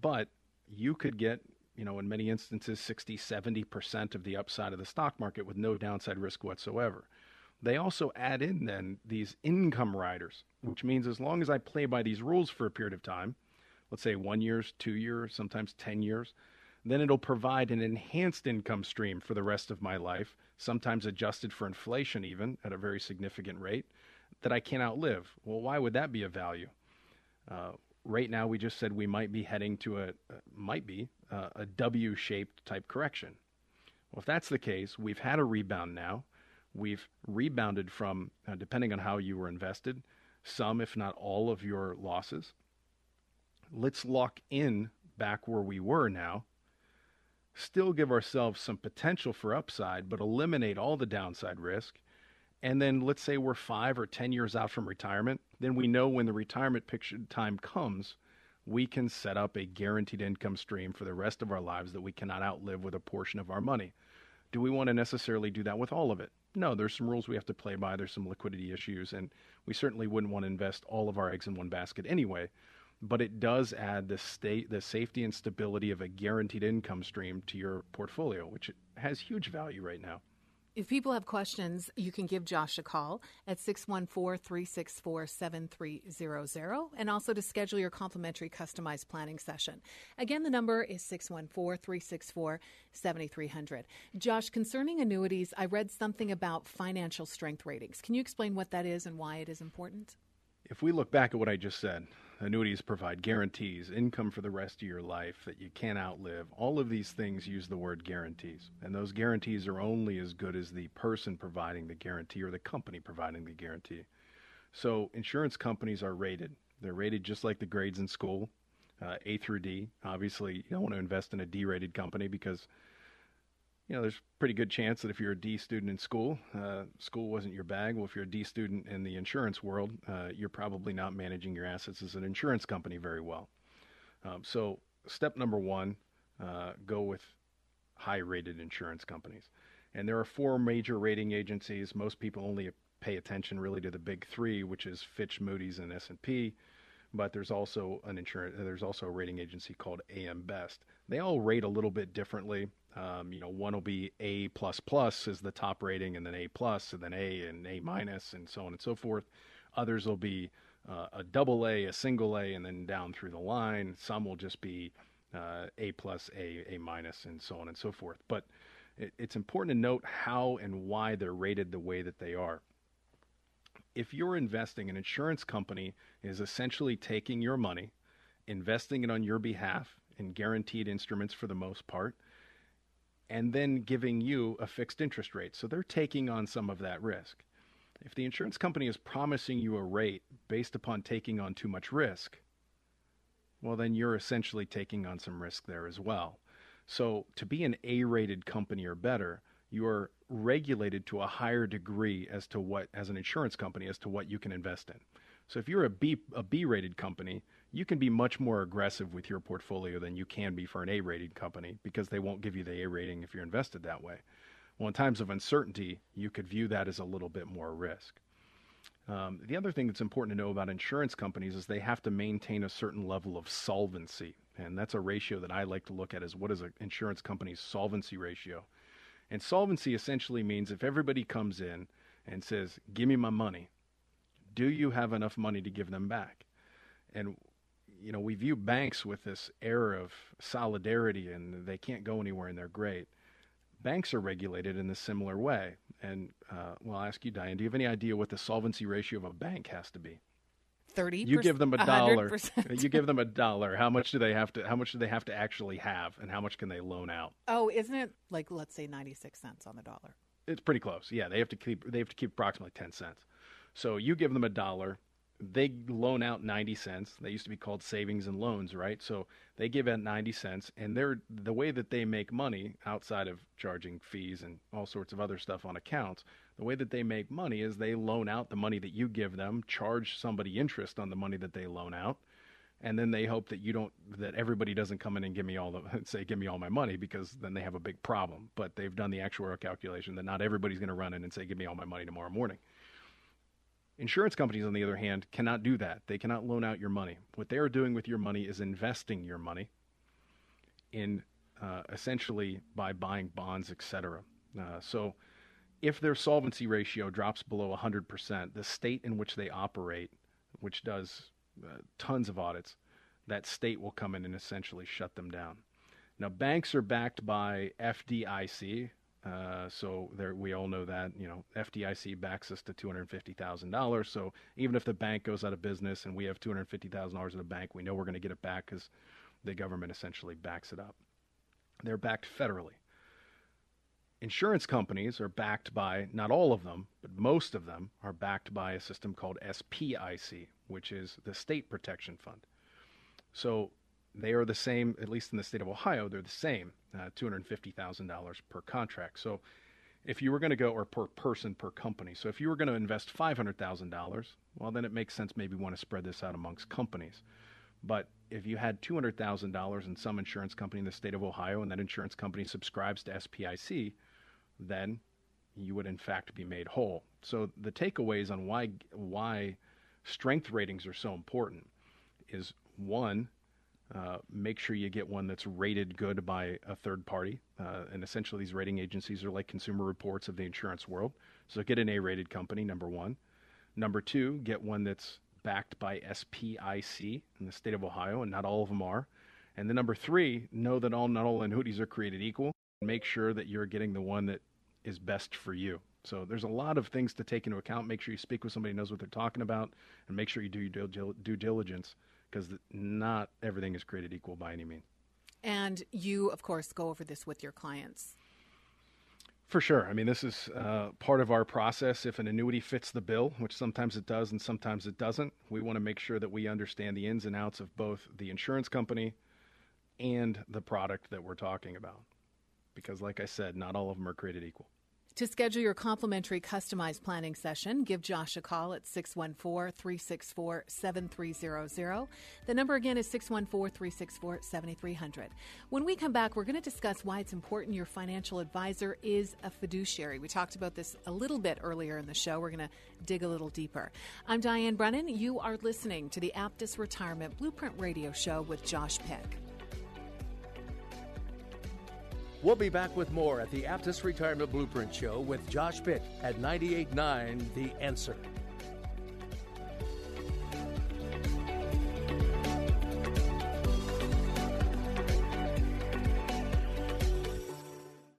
C: But you could get, you know, in many instances, 60, 70% of the upside of the stock market with no downside risk whatsoever. They also add in then these income riders, which means as long as I play by these rules for a period of time, let's say one years, two years, sometimes 10 years, then it'll provide an enhanced income stream for the rest of my life, sometimes adjusted for inflation, even at a very significant rate, that I can't outlive. Well, why would that be of value? Uh, right now, we just said we might be heading to a, uh, might be, uh, a W shaped type correction. Well, if that's the case, we've had a rebound now. We've rebounded from, uh, depending on how you were invested, some, if not all, of your losses. Let's lock in back where we were now still give ourselves some potential for upside, but eliminate all the downside risk. And then let's say we're five or 10 years out from retirement, then we know when the retirement picture time comes, we can set up a guaranteed income stream for the rest of our lives that we cannot outlive with a portion of our money. Do we want to necessarily do that with all of it? No, there's some rules we have to play by. There's some liquidity issues, and we certainly wouldn't want to invest all of our eggs in one basket anyway but it does add the state the safety and stability of a guaranteed income stream to your portfolio, which has huge value right now.
B: If people have questions, you can give Josh a call at 614 364 7300 and also to schedule your complimentary customized planning session. Again, the number is 614 364 7300. Josh, concerning annuities, I read something about financial strength ratings. Can you explain what that is and why it is important?
C: If we look back at what I just said, Annuities provide guarantees, income for the rest of your life that you can't outlive. All of these things use the word guarantees. And those guarantees are only as good as the person providing the guarantee or the company providing the guarantee. So insurance companies are rated. They're rated just like the grades in school, uh, A through D. Obviously, you don't want to invest in a D rated company because you know, there's pretty good chance that if you're a D student in school, uh, school wasn't your bag. Well, if you're a D student in the insurance world, uh, you're probably not managing your assets as an insurance company very well. Um, so, step number one, uh, go with high rated insurance companies. And there are four major rating agencies. Most people only pay attention really to the big three, which is Fitch, Moody's, and S&P. But there's also an insurance. There's also a rating agency called AM Best. They all rate a little bit differently. Um, you know, one will be A plus plus is the top rating, and then A plus, and then A and A minus, and so on and so forth. Others will be uh, a double A, a single A, and then down through the line. Some will just be uh, A plus, A, A minus, and so on and so forth. But it, it's important to note how and why they're rated the way that they are. If you're investing, an insurance company is essentially taking your money, investing it on your behalf in guaranteed instruments for the most part, and then giving you a fixed interest rate. So they're taking on some of that risk. If the insurance company is promising you a rate based upon taking on too much risk, well, then you're essentially taking on some risk there as well. So, to be an A rated company or better, you are regulated to a higher degree as to what, as an insurance company, as to what you can invest in. So, if you're a B, a B rated company, you can be much more aggressive with your portfolio than you can be for an A rated company because they won't give you the A rating if you're invested that way. Well, in times of uncertainty, you could view that as a little bit more risk. Um, the other thing that's important to know about insurance companies is they have to maintain a certain level of solvency. And that's a ratio that I like to look at is what is an insurance company's solvency ratio. And solvency essentially means if everybody comes in and says, Give me my money, do you have enough money to give them back? And, you know, we view banks with this air of solidarity and they can't go anywhere and they're great banks are regulated in a similar way. And uh, well, I'll ask you, Diane, do you have any idea what the solvency ratio of a bank has to be?
B: Thirty.
C: You give them a dollar. you give them a dollar. How much do they have to? How much do they have to actually have, and how much can they loan out?
B: Oh, isn't it like let's say ninety six cents on the dollar?
C: It's pretty close. Yeah, they have to keep. They have to keep approximately ten cents. So you give them a dollar, they loan out 90 cents. They used to be called savings and loans, right? So they give out 90 cents and they're the way that they make money outside of charging fees and all sorts of other stuff on accounts, the way that they make money is they loan out the money that you give them, charge somebody interest on the money that they loan out, and then they hope that you don't that everybody doesn't come in and give me all the say give me all my money because then they have a big problem. But they've done the actuarial calculation that not everybody's going to run in and say give me all my money tomorrow morning. Insurance companies, on the other hand, cannot do that. They cannot loan out your money. What they are doing with your money is investing your money in uh, essentially by buying bonds, etc. Uh, so, if their solvency ratio drops below 100%, the state in which they operate, which does uh, tons of audits, that state will come in and essentially shut them down. Now, banks are backed by FDIC, uh, so there, we all know that you know FDIC backs us to two hundred fifty thousand dollars. So even if the bank goes out of business and we have two hundred fifty thousand dollars in the bank, we know we're going to get it back because the government essentially backs it up. They're backed federally. Insurance companies are backed by not all of them, but most of them are backed by a system called SPIC, which is the State Protection Fund. So they are the same, at least in the state of Ohio, they're the same, uh, $250,000 per contract. So if you were going to go, or per person per company, so if you were going to invest $500,000, well, then it makes sense maybe want to spread this out amongst companies. But if you had $200,000 in some insurance company in the state of Ohio and that insurance company subscribes to SPIC, then you would in fact be made whole. So the takeaways on why why strength ratings are so important is one, uh, make sure you get one that's rated good by a third party. Uh, and essentially, these rating agencies are like consumer reports of the insurance world. So get an A rated company, number one. Number two, get one that's backed by SPIC in the state of Ohio, and not all of them are. And then number three, know that all not all annuities are created equal. Make sure that you're getting the one that is best for you. So there's a lot of things to take into account. Make sure you speak with somebody who knows what they're talking about, and make sure you do your due diligence because not everything is created equal by any means.
B: And you, of course, go over this with your clients.
C: For sure. I mean, this is uh, part of our process. If an annuity fits the bill, which sometimes it does and sometimes it doesn't, we want to make sure that we understand the ins and outs of both the insurance company and the product that we're talking about. Because, like I said, not all of them are created equal.
B: To schedule your complimentary customized planning session, give Josh a call at 614 364 7300. The number again is 614 364 7300. When we come back, we're going to discuss why it's important your financial advisor is a fiduciary. We talked about this a little bit earlier in the show. We're going to dig a little deeper. I'm Diane Brennan. You are listening to the Aptus Retirement Blueprint Radio Show with Josh Pick.
A: We'll be back with more at the Aptus Retirement Blueprint Show with Josh Pick at 98.9 The Answer.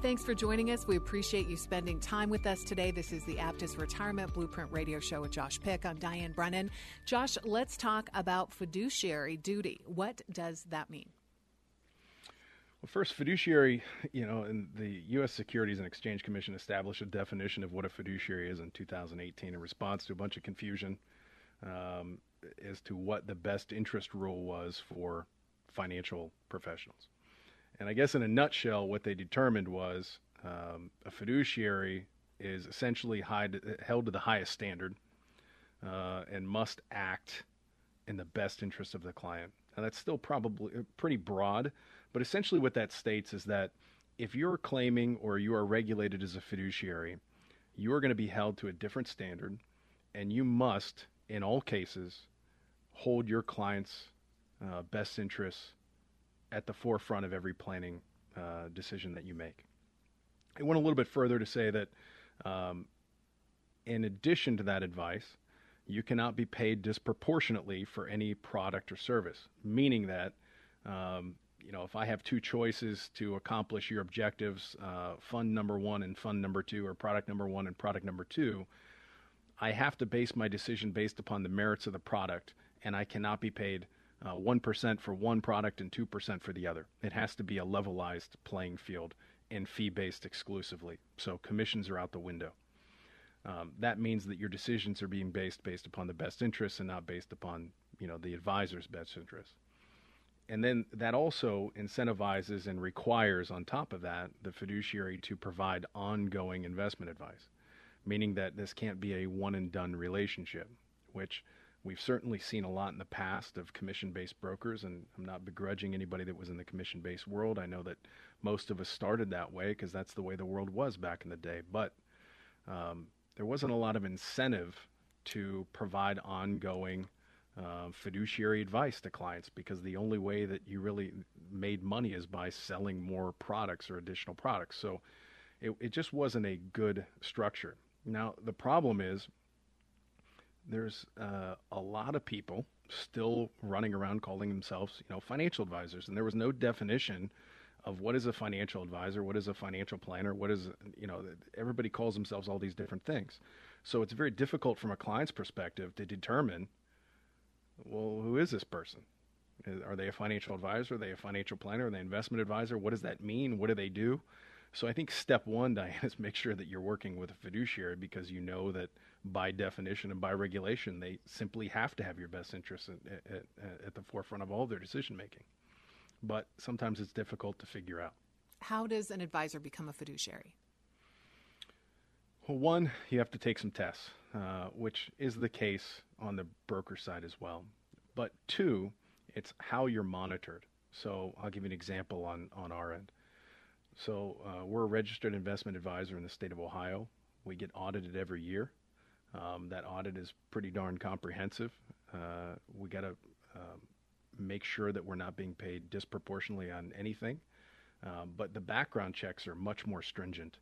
B: Thanks for joining us. We appreciate you spending time with us today. This is the Aptus Retirement Blueprint Radio Show with Josh Pick. I'm Diane Brennan. Josh, let's talk about fiduciary duty. What does that mean?
C: Well, first, fiduciary, you know, and the U.S. Securities and Exchange Commission established a definition of what a fiduciary is in 2018 in response to a bunch of confusion um, as to what the best interest rule was for financial professionals. And I guess in a nutshell, what they determined was um, a fiduciary is essentially high, held to the highest standard uh, and must act in the best interest of the client. Now, that's still probably uh, pretty broad, but essentially what that states is that if you're claiming or you are regulated as a fiduciary, you are going to be held to a different standard, and you must, in all cases, hold your client's uh, best interests at the forefront of every planning uh, decision that you make. I went a little bit further to say that, um, in addition to that advice, you cannot be paid disproportionately for any product or service, meaning that, um, you know, if I have two choices to accomplish your objectives, uh, fund number one and fund number two, or product number one and product number two, I have to base my decision based upon the merits of the product, and I cannot be paid uh, 1% for one product and 2% for the other. It has to be a levelized playing field and fee based exclusively. So commissions are out the window. Um, that means that your decisions are being based based upon the best interests and not based upon you know the advisor's best interests. And then that also incentivizes and requires, on top of that, the fiduciary to provide ongoing investment advice, meaning that this can't be a one and done relationship, which We've certainly seen a lot in the past of commission based brokers, and I'm not begrudging anybody that was in the commission based world. I know that most of us started that way because that's the way the world was back in the day. But um, there wasn't a lot of incentive to provide ongoing uh, fiduciary advice to clients because the only way that you really made money is by selling more products or additional products. So it, it just wasn't a good structure. Now, the problem is there's uh, a lot of people still running around calling themselves, you know, financial advisors, and there was no definition of what is a financial advisor, what is a financial planner, what is, you know, everybody calls themselves all these different things. So it's very difficult from a client's perspective to determine, well, who is this person? Are they a financial advisor? Are they a financial planner? Are they an investment advisor? What does that mean? What do they do? So I think step one, Diane, is make sure that you're working with a fiduciary because you know that by definition and by regulation, they simply have to have your best interests at, at, at the forefront of all their decision making. But sometimes it's difficult to figure out.
B: How does an advisor become a fiduciary?
C: Well, one, you have to take some tests, uh, which is the case on the broker side as well. But two, it's how you're monitored. So I'll give you an example on, on our end. So uh, we're a registered investment advisor in the state of Ohio. We get audited every year. Um, that audit is pretty darn comprehensive. Uh, we got to um, make sure that we're not being paid disproportionately on anything. Um, but the background checks are much more stringent.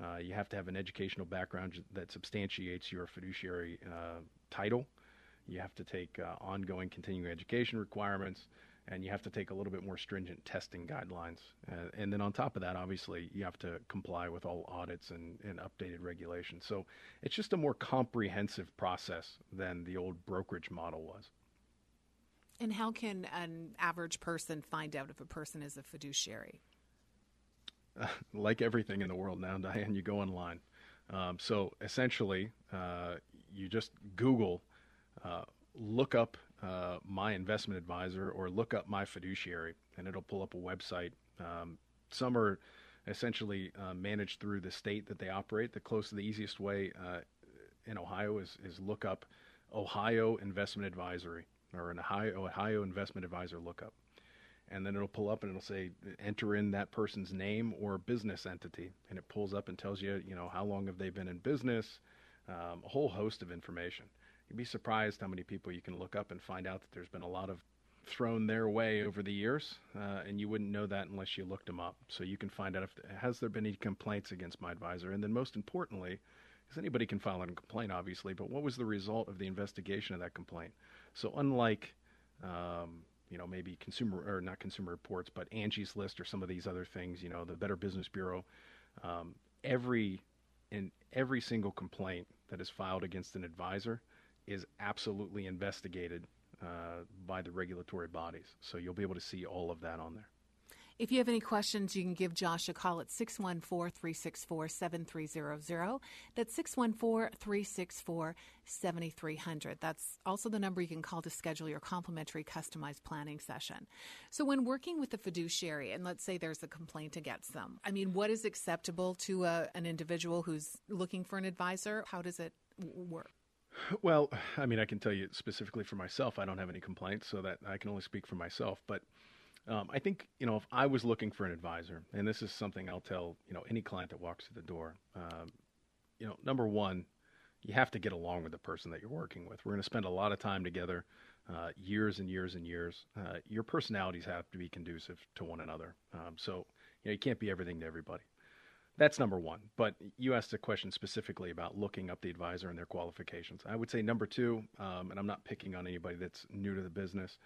C: Uh, you have to have an educational background that substantiates your fiduciary uh, title. You have to take uh, ongoing continuing education requirements, and you have to take a little bit more stringent testing guidelines. Uh, and then on top of that, obviously, you have to comply with all audits and, and updated regulations. So it's just a more comprehensive process than the old brokerage model was.
B: And how can an average person find out if a person is a fiduciary?
C: Uh, like everything in the world now, Diane, you go online. Um, so essentially, uh, you just Google, uh, look up uh, my investment advisor or look up my fiduciary, and it'll pull up a website. Um, some are essentially uh, managed through the state that they operate. The closest, the easiest way uh, in Ohio is, is look up Ohio Investment Advisory or an Ohio, Ohio Investment Advisor lookup. And then it'll pull up and it'll say enter in that person's name or business entity, and it pulls up and tells you, you know, how long have they been in business, um, a whole host of information. You'd be surprised how many people you can look up and find out that there's been a lot of thrown their way over the years, uh, and you wouldn't know that unless you looked them up. So you can find out if has there been any complaints against my advisor, and then most importantly, because anybody can file a complaint, obviously, but what was the result of the investigation of that complaint? So unlike um, you know maybe consumer or not consumer reports, but Angie's List or some of these other things, you know, the Better Business Bureau, um, every in every single complaint that is filed against an advisor is absolutely investigated uh, by the regulatory bodies. So you'll be able to see all of that on there.
B: If you have any questions, you can give Josh a call at 614 364 7300. That's 614 364 7300. That's also the number you can call to schedule your complimentary customized planning session. So, when working with a fiduciary, and let's say there's a complaint against them, I mean, what is acceptable to a, an individual who's looking for an advisor? How does it work?
C: Well, I mean, I can tell you specifically for myself, I don't have any complaints, so that I can only speak for myself. But um, I think you know if I was looking for an advisor, and this is something I'll tell you know any client that walks through the door. Um, you know, number one, you have to get along with the person that you're working with. We're going to spend a lot of time together, uh, years and years and years. Uh, your personalities have to be conducive to one another. Um, so you know you can't be everything to everybody. That's number one. But you asked a question specifically about looking up the advisor and their qualifications. I would say number two, um, and I'm not picking on anybody that's new to the business,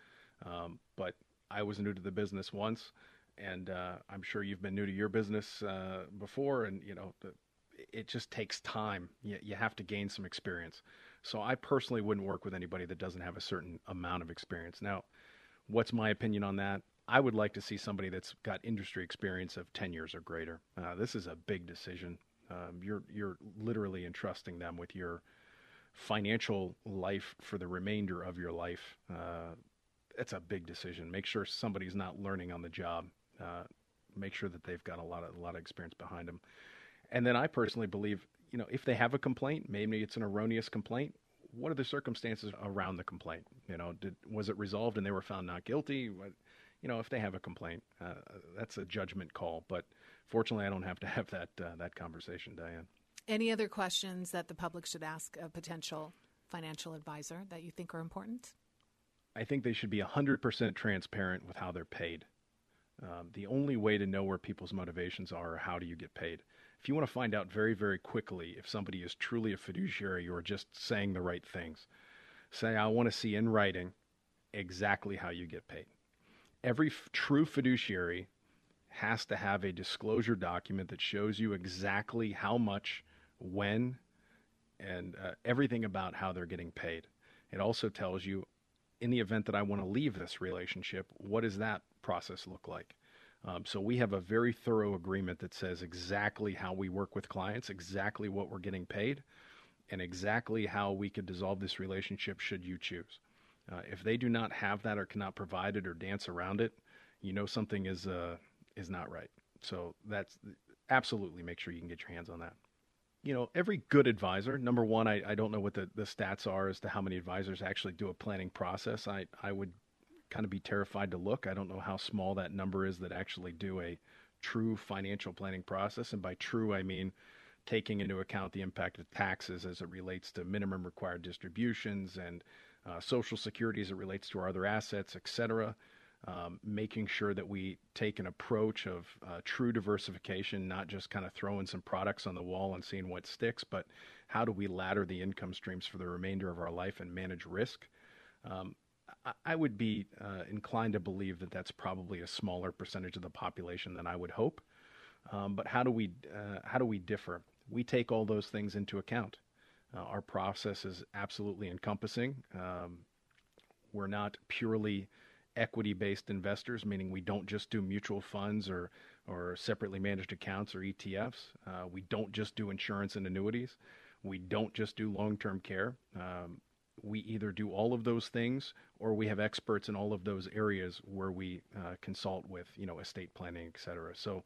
C: um, but I was new to the business once, and uh, I'm sure you've been new to your business uh, before, and you know the, it just takes time. You, you have to gain some experience. So I personally wouldn't work with anybody that doesn't have a certain amount of experience. Now, what's my opinion on that? I would like to see somebody that's got industry experience of 10 years or greater. Uh, this is a big decision. Um, you're you're literally entrusting them with your financial life for the remainder of your life. Uh, a big decision. Make sure somebody's not learning on the job. Uh, make sure that they've got a lot of a lot of experience behind them. And then I personally believe, you know, if they have a complaint, maybe it's an erroneous complaint. What are the circumstances around the complaint? You know, did was it resolved and they were found not guilty? You know, if they have a complaint, uh, that's a judgment call. But fortunately, I don't have to have that uh, that conversation, Diane.
B: Any other questions that the public should ask a potential financial advisor that you think are important?
C: I think they should be 100% transparent with how they're paid. Um, the only way to know where people's motivations are, how do you get paid? If you want to find out very, very quickly if somebody is truly a fiduciary or just saying the right things, say, I want to see in writing exactly how you get paid. Every f- true fiduciary has to have a disclosure document that shows you exactly how much, when, and uh, everything about how they're getting paid. It also tells you in the event that I want to leave this relationship, what does that process look like? Um, so we have a very thorough agreement that says exactly how we work with clients, exactly what we're getting paid, and exactly how we could dissolve this relationship should you choose. Uh, if they do not have that or cannot provide it or dance around it, you know something is uh, is not right. So that's absolutely make sure you can get your hands on that you know, every good advisor, number one, I, I don't know what the, the stats are as to how many advisors actually do a planning process. I, I would kind of be terrified to look. I don't know how small that number is that actually do a true financial planning process. And by true, I mean taking into account the impact of taxes as it relates to minimum required distributions and uh, Social Security as it relates to our other assets, et cetera. Um, making sure that we take an approach of uh, true diversification, not just kind of throwing some products on the wall and seeing what sticks, but how do we ladder the income streams for the remainder of our life and manage risk? Um, I, I, would be uh, inclined to believe that that's probably a smaller percentage of the population than I would hope. Um, but how do we uh, how do we differ? We take all those things into account. Uh, our process is absolutely encompassing. Um, we're not purely equity based investors, meaning we don't just do mutual funds or, or separately managed accounts or ETFs. Uh, we don't just do insurance and annuities. We don't just do long term care. Um, we either do all of those things or we have experts in all of those areas where we uh, consult with, you know, estate planning, et cetera. So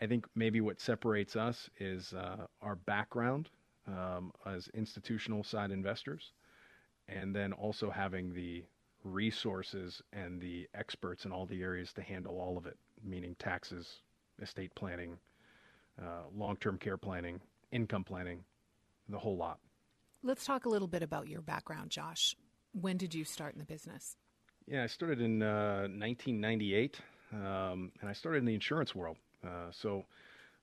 C: I think maybe what separates us is uh, our background um, as institutional side investors, and then also having the resources and the experts in all the areas to handle all of it, meaning taxes, estate planning, uh, long term care planning, income planning, the whole lot.
B: Let's talk a little bit about your background, Josh. When did you start in the business?
C: Yeah, I started in uh, 1998, um, and I started in the insurance world. Uh, so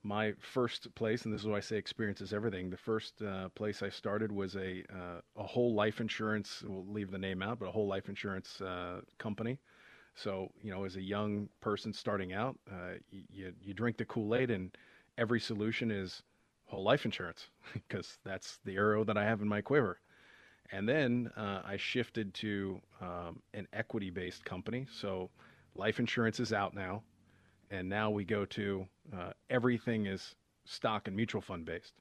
C: my first place, and this is why I say experience is everything. The first uh, place I started was a uh, a whole life insurance. We'll leave the name out, but a whole life insurance uh, company. So you know, as a young person starting out, uh, you you drink the Kool Aid, and every solution is whole life insurance because that's the arrow that I have in my quiver. And then uh, I shifted to um, an equity based company. So life insurance is out now and now we go to uh, everything is stock and mutual fund based.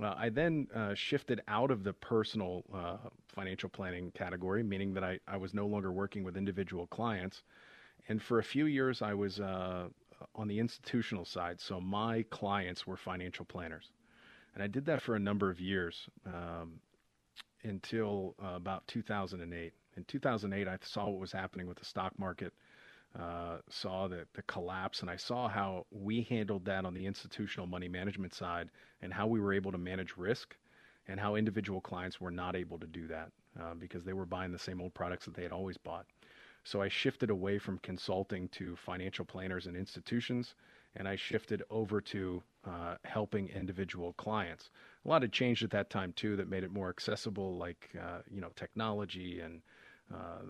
C: Uh, I then uh, shifted out of the personal uh, financial planning category, meaning that I, I was no longer working with individual clients. And for a few years, I was uh, on the institutional side. So my clients were financial planners. And I did that for a number of years um, until uh, about 2008. In 2008, I saw what was happening with the stock market uh, saw the, the collapse, and I saw how we handled that on the institutional money management side and how we were able to manage risk and how individual clients were not able to do that uh, because they were buying the same old products that they had always bought. So I shifted away from consulting to financial planners and institutions, and I shifted over to uh, helping individual clients. A lot had changed at that time too that made it more accessible, like uh, you know technology and uh,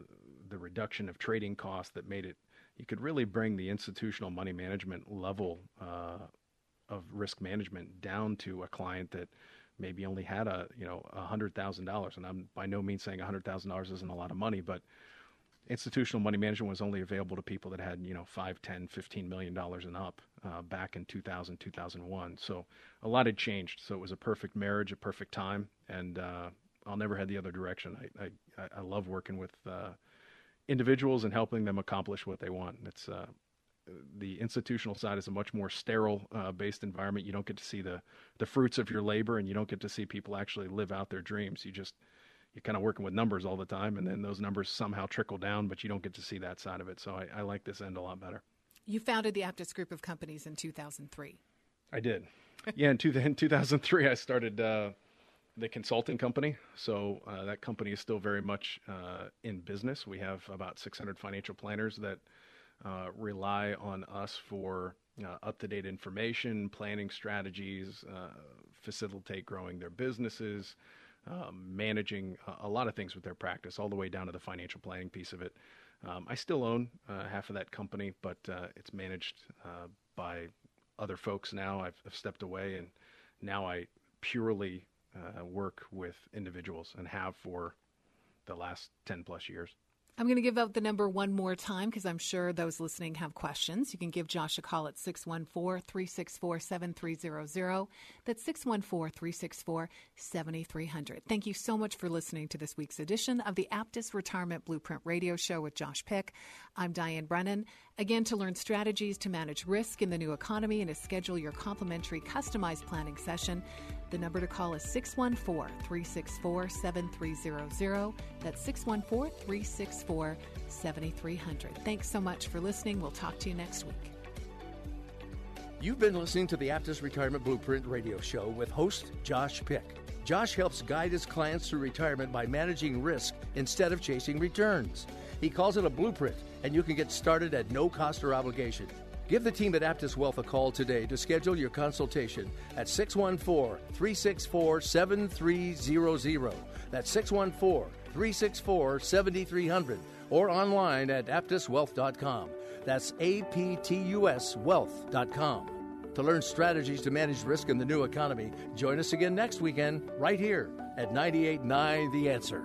C: the reduction of trading costs that made it you could really bring the institutional money management level uh, of risk management down to a client that maybe only had a you know hundred thousand dollars. And i'm by no means saying hundred thousand dollars isn't a lot of money but institutional money management was only available to people that had you know 5 10 15 million dollars and up uh, back in 2000 2001 so a lot had changed. So it was a perfect marriage a perfect time. And uh, i'll never head the other direction. I i, I love working with uh, individuals and helping them accomplish what they want. It's uh, the institutional side is a much more sterile uh, based environment. You don't get to see the the fruits of your labor, and you don't get to see people actually live out their dreams. You just you're kind of working with numbers all the time, and then those numbers somehow trickle down, but you don't get to see that side of it. So I, I like this end a lot better.
B: You founded the Aptus Group of Companies in 2003.
C: I did. yeah, in, two, in 2003, I started. Uh, the consulting company. So uh, that company is still very much uh, in business. We have about 600 financial planners that uh, rely on us for uh, up to date information, planning strategies, uh, facilitate growing their businesses, um, managing a, a, lot of things with their practice, all the way down to the financial planning piece of it. Um, I still own half of that company, but it's managed by other folks now. I've, I've stepped away and now I purely uh, work with individuals and have for the last 10 plus years.
B: I'm going to give out the number one more time because I'm sure those listening have questions. You can give Josh a call at 614 364 7300. That's 614 364 7300. Thank you so much for listening to this week's edition of the Aptus Retirement Blueprint Radio Show with Josh Pick. I'm Diane Brennan. Again, to learn strategies to manage risk in the new economy and to schedule your complimentary customized planning session, the number to call is 614 364 7300. That's 614 364 7300. Thanks so much for listening. We'll talk to you next week.
A: You've been listening to the Aptus Retirement Blueprint radio show with host Josh Pick. Josh helps guide his clients through retirement by managing risk instead of chasing returns. He calls it a blueprint, and you can get started at no cost or obligation. Give the team at Aptus Wealth a call today to schedule your consultation at 614 364 7300. That's 614 364 7300 or online at aptuswealth.com. That's A P T U S wealth.com. To learn strategies to manage risk in the new economy, join us again next weekend right here at 989 The Answer.